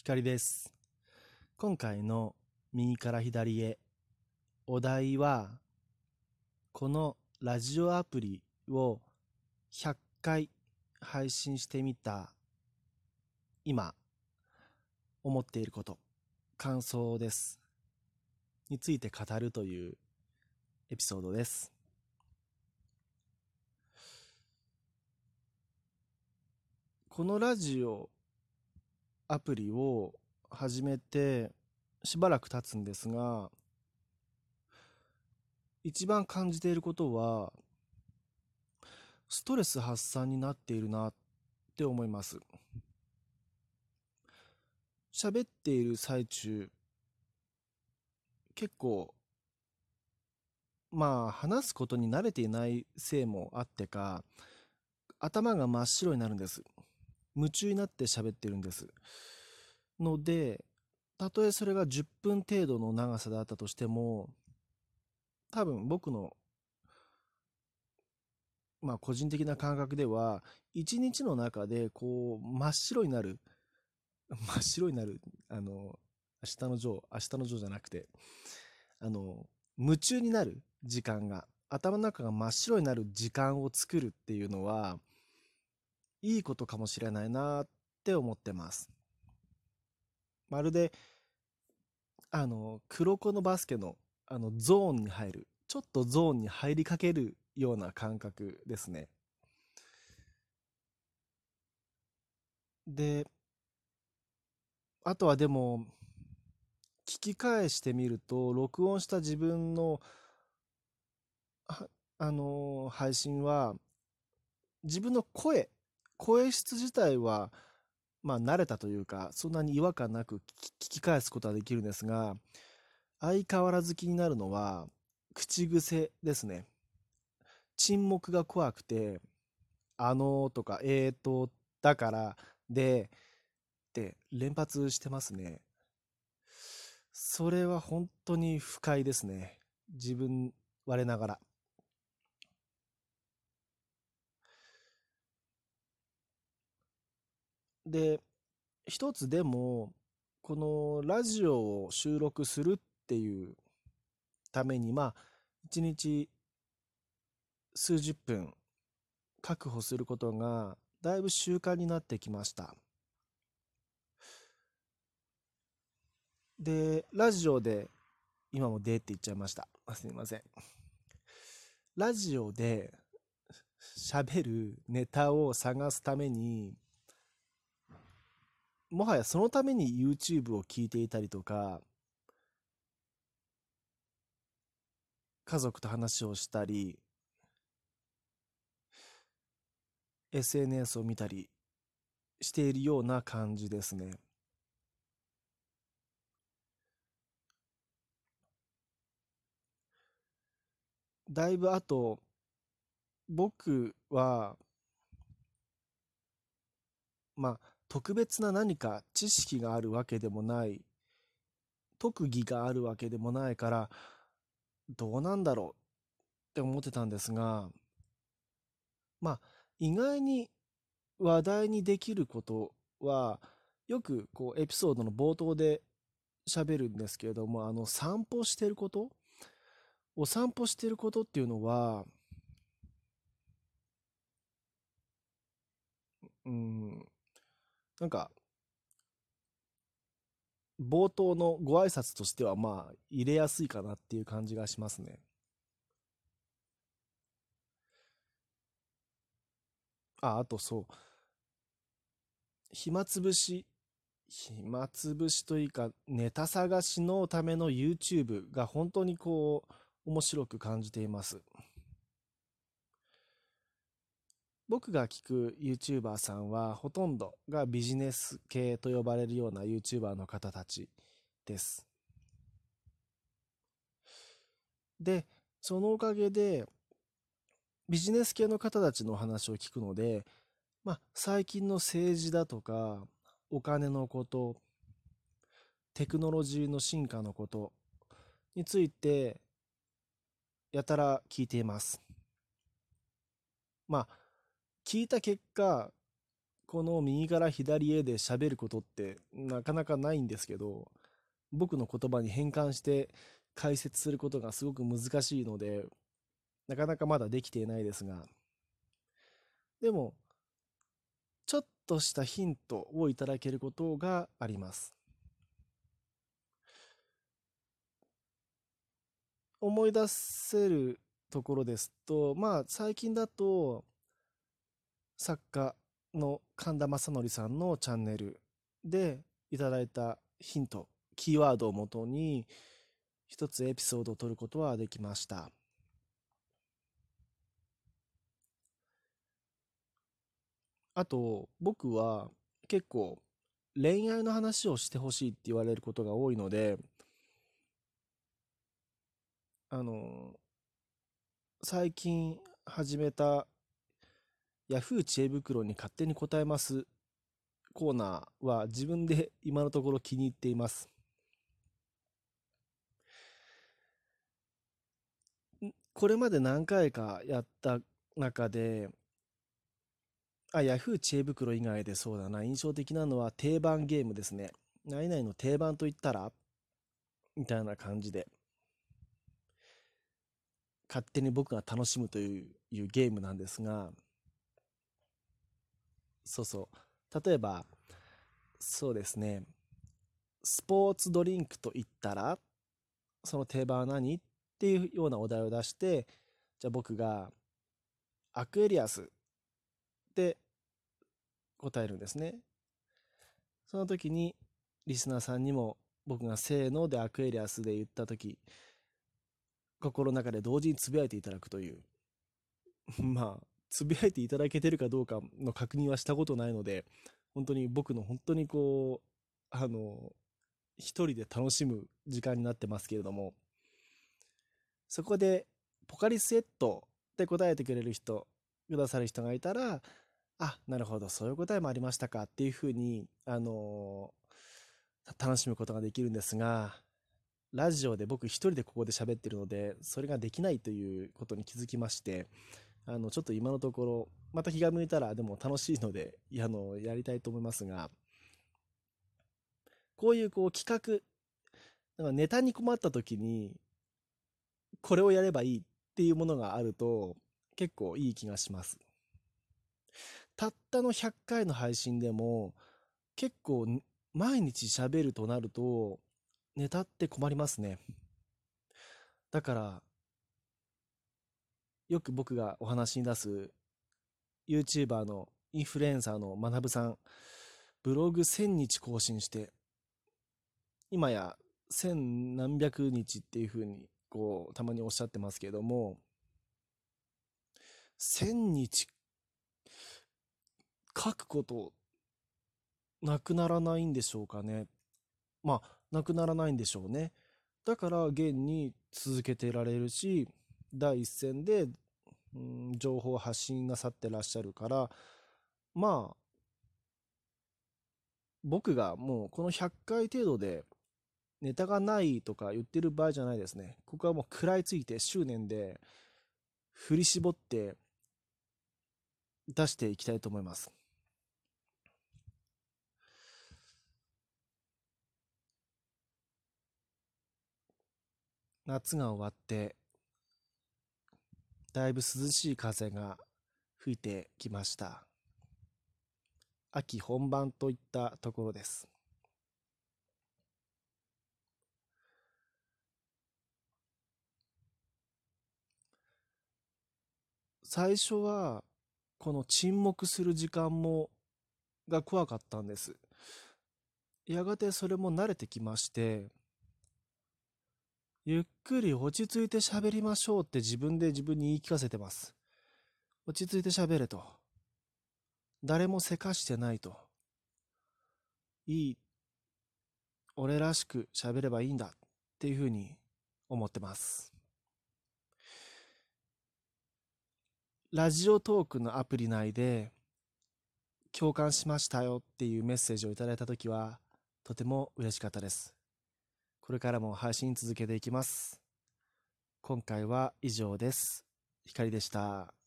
光です。今回の右から左へお題はこのラジオアプリを100回配信してみた今思っていること感想ですについて語るというエピソードですこのラジオアプリを始めてしばらく経つんですが一番感じていることはストレス発散になっているなって思います。喋っている最中結構まあ話すことに慣れていないせいもあってか頭が真っ白になるんです。夢中になって喋ってるんです。のでたとえそれが10分程度の長さであったとしても多分僕のまあ個人的な感覚では一日の中でこう真っ白になる真っ白になるあの明日のジョー明日のジョーじゃなくてあの夢中になる時間が頭の中が真っ白になる時間を作るっていうのはいいことかもしれないなって思ってます。まるであの黒子のバスケのあのゾーンに入るちょっとゾーンに入りかけるような感覚ですね。であとはでも聞き返してみると録音した自分のあ、の配信は自分の声声質自体はまあ慣れたというかそんなに違和感なく聞き返すことはできるんですが相変わらず気になるのは口癖ですね。沈黙が怖くて「あのー」とか「えーと」「だから」でって連発してますね。それは本当に不快ですね。自分我ながら。で一つでもこのラジオを収録するっていうためにまあ一日数十分確保することがだいぶ習慣になってきました。でラジオで今も「で」って言っちゃいました。すみません。ラジオで喋るネタを探すためにもはやそのために YouTube を聞いていたりとか家族と話をしたり SNS を見たりしているような感じですね。だいぶあと僕はまあ特別な何か知識があるわけでもない。特技があるわけでもないからどうなんだろうって思ってたんですがまあ意外に話題にできることはよくこうエピソードの冒頭で喋るんですけれどもあの散歩してること？お散歩してることっていうのはうんなんか冒頭のご挨拶としてはまあ入れやすいかなっていう感じがしますね。あ、あとそう。暇つぶし、暇つぶしというかネタ探しのための YouTube が本当にこう面白く感じています。僕が聞く YouTuber さんはほとんどがビジネス系と呼ばれるような YouTuber の方たちです。で、そのおかげでビジネス系の方たちのお話を聞くので、まあ、最近の政治だとかお金のことテクノロジーの進化のことについてやたら聞いています。まあ聞いた結果この右から左へで喋ることってなかなかないんですけど、僕の言葉に変換して解説することがすごく難しいので、なかなかまだできていないですが、でも、ちょっとしたヒントをいただけることがあります。思い出せるところですと、まあ、最近だと、作家の神田正則さんのチャンネルでいただいたヒント、キーワードをもとに、一つエピソードを取ることはできました。あと、僕は結構恋愛の話をしてほしいって言われることが多いので、あの、最近始めた Yahoo 知恵袋に勝手に答えますコーナーは自分で今のところ気に入っています。これまで何回かやった中で、あ、Yahoo 知恵袋以外でそうだな、印象的なのは定番ゲームですね。何々の定番といったらみたいな感じで。勝手に僕が楽しむといういうゲームなんですが、そうそう。例えば、そうですね。スポーツドリンクと言ったら、その定番は何っていうようなお題を出して、じゃあ僕が、アクエリアスって答えるんですね。その時に、リスナーさんにも僕がせーのでアクエリアスで言った時、心の中で同時につぶやいていただくという。まあ、つぶやいていただけてるかどうかの確認はしたことないので、本当に僕の本当にこう、あの、一人で楽しむ時間になってますけれども、そこで、ポカリスエットって答えてくれる人、くださる人がいたら、あ、なるほど、そういう答えもありましたかっていうふうに、あの楽しむことができるんですが、ラジオで僕一人でここで喋ってるので、それができないということに気づきまして、あの、ちょっと今のところ、また気が向いたらでも楽しいので、あの、やりたいと思いますが、こういうこう企画、なんかネタに困った時に、これをやればいいっていうものがあると、結構いい気がします。たったの100回の配信でも、結構毎日喋るとなると、ネタって困りますね。だから、よく僕がお話に出す YouTuber のインフルエンサーの学さん、ブログ1000日更新して、今や千何百日っていうふうに、こう、たまにおっしゃってますけども、1000日書くことなくならないんでしょうかね。まあ、なくならないんでしょうね。だから現に続けてられるし、第一線で、うん、情報を発信なさってらっしゃるから、まあ、僕がもうこの100回程度でネタがないとか言ってる場合じゃないですね。ここはもう食らいついて執念で振り絞って出していきたいと思います。夏が終わって、だいぶ涼しい風が吹いてきました。秋本番といったところです。最初はこの沈黙する時間もが怖かったんです。やがてそれも慣れてきましてゆっくり落ち着いて喋りましょうって自分で自分に言い聞かせてます。落ち着いて喋れと。誰もせかしてないと。いい。俺らしく喋ればいいんだっていうふうに思ってます。ラジオトークのアプリ内で共感しましたよっていうメッセージをいただいたときはとても嬉しかったです。これからも配信続けていきます。今回は以上です。光でした。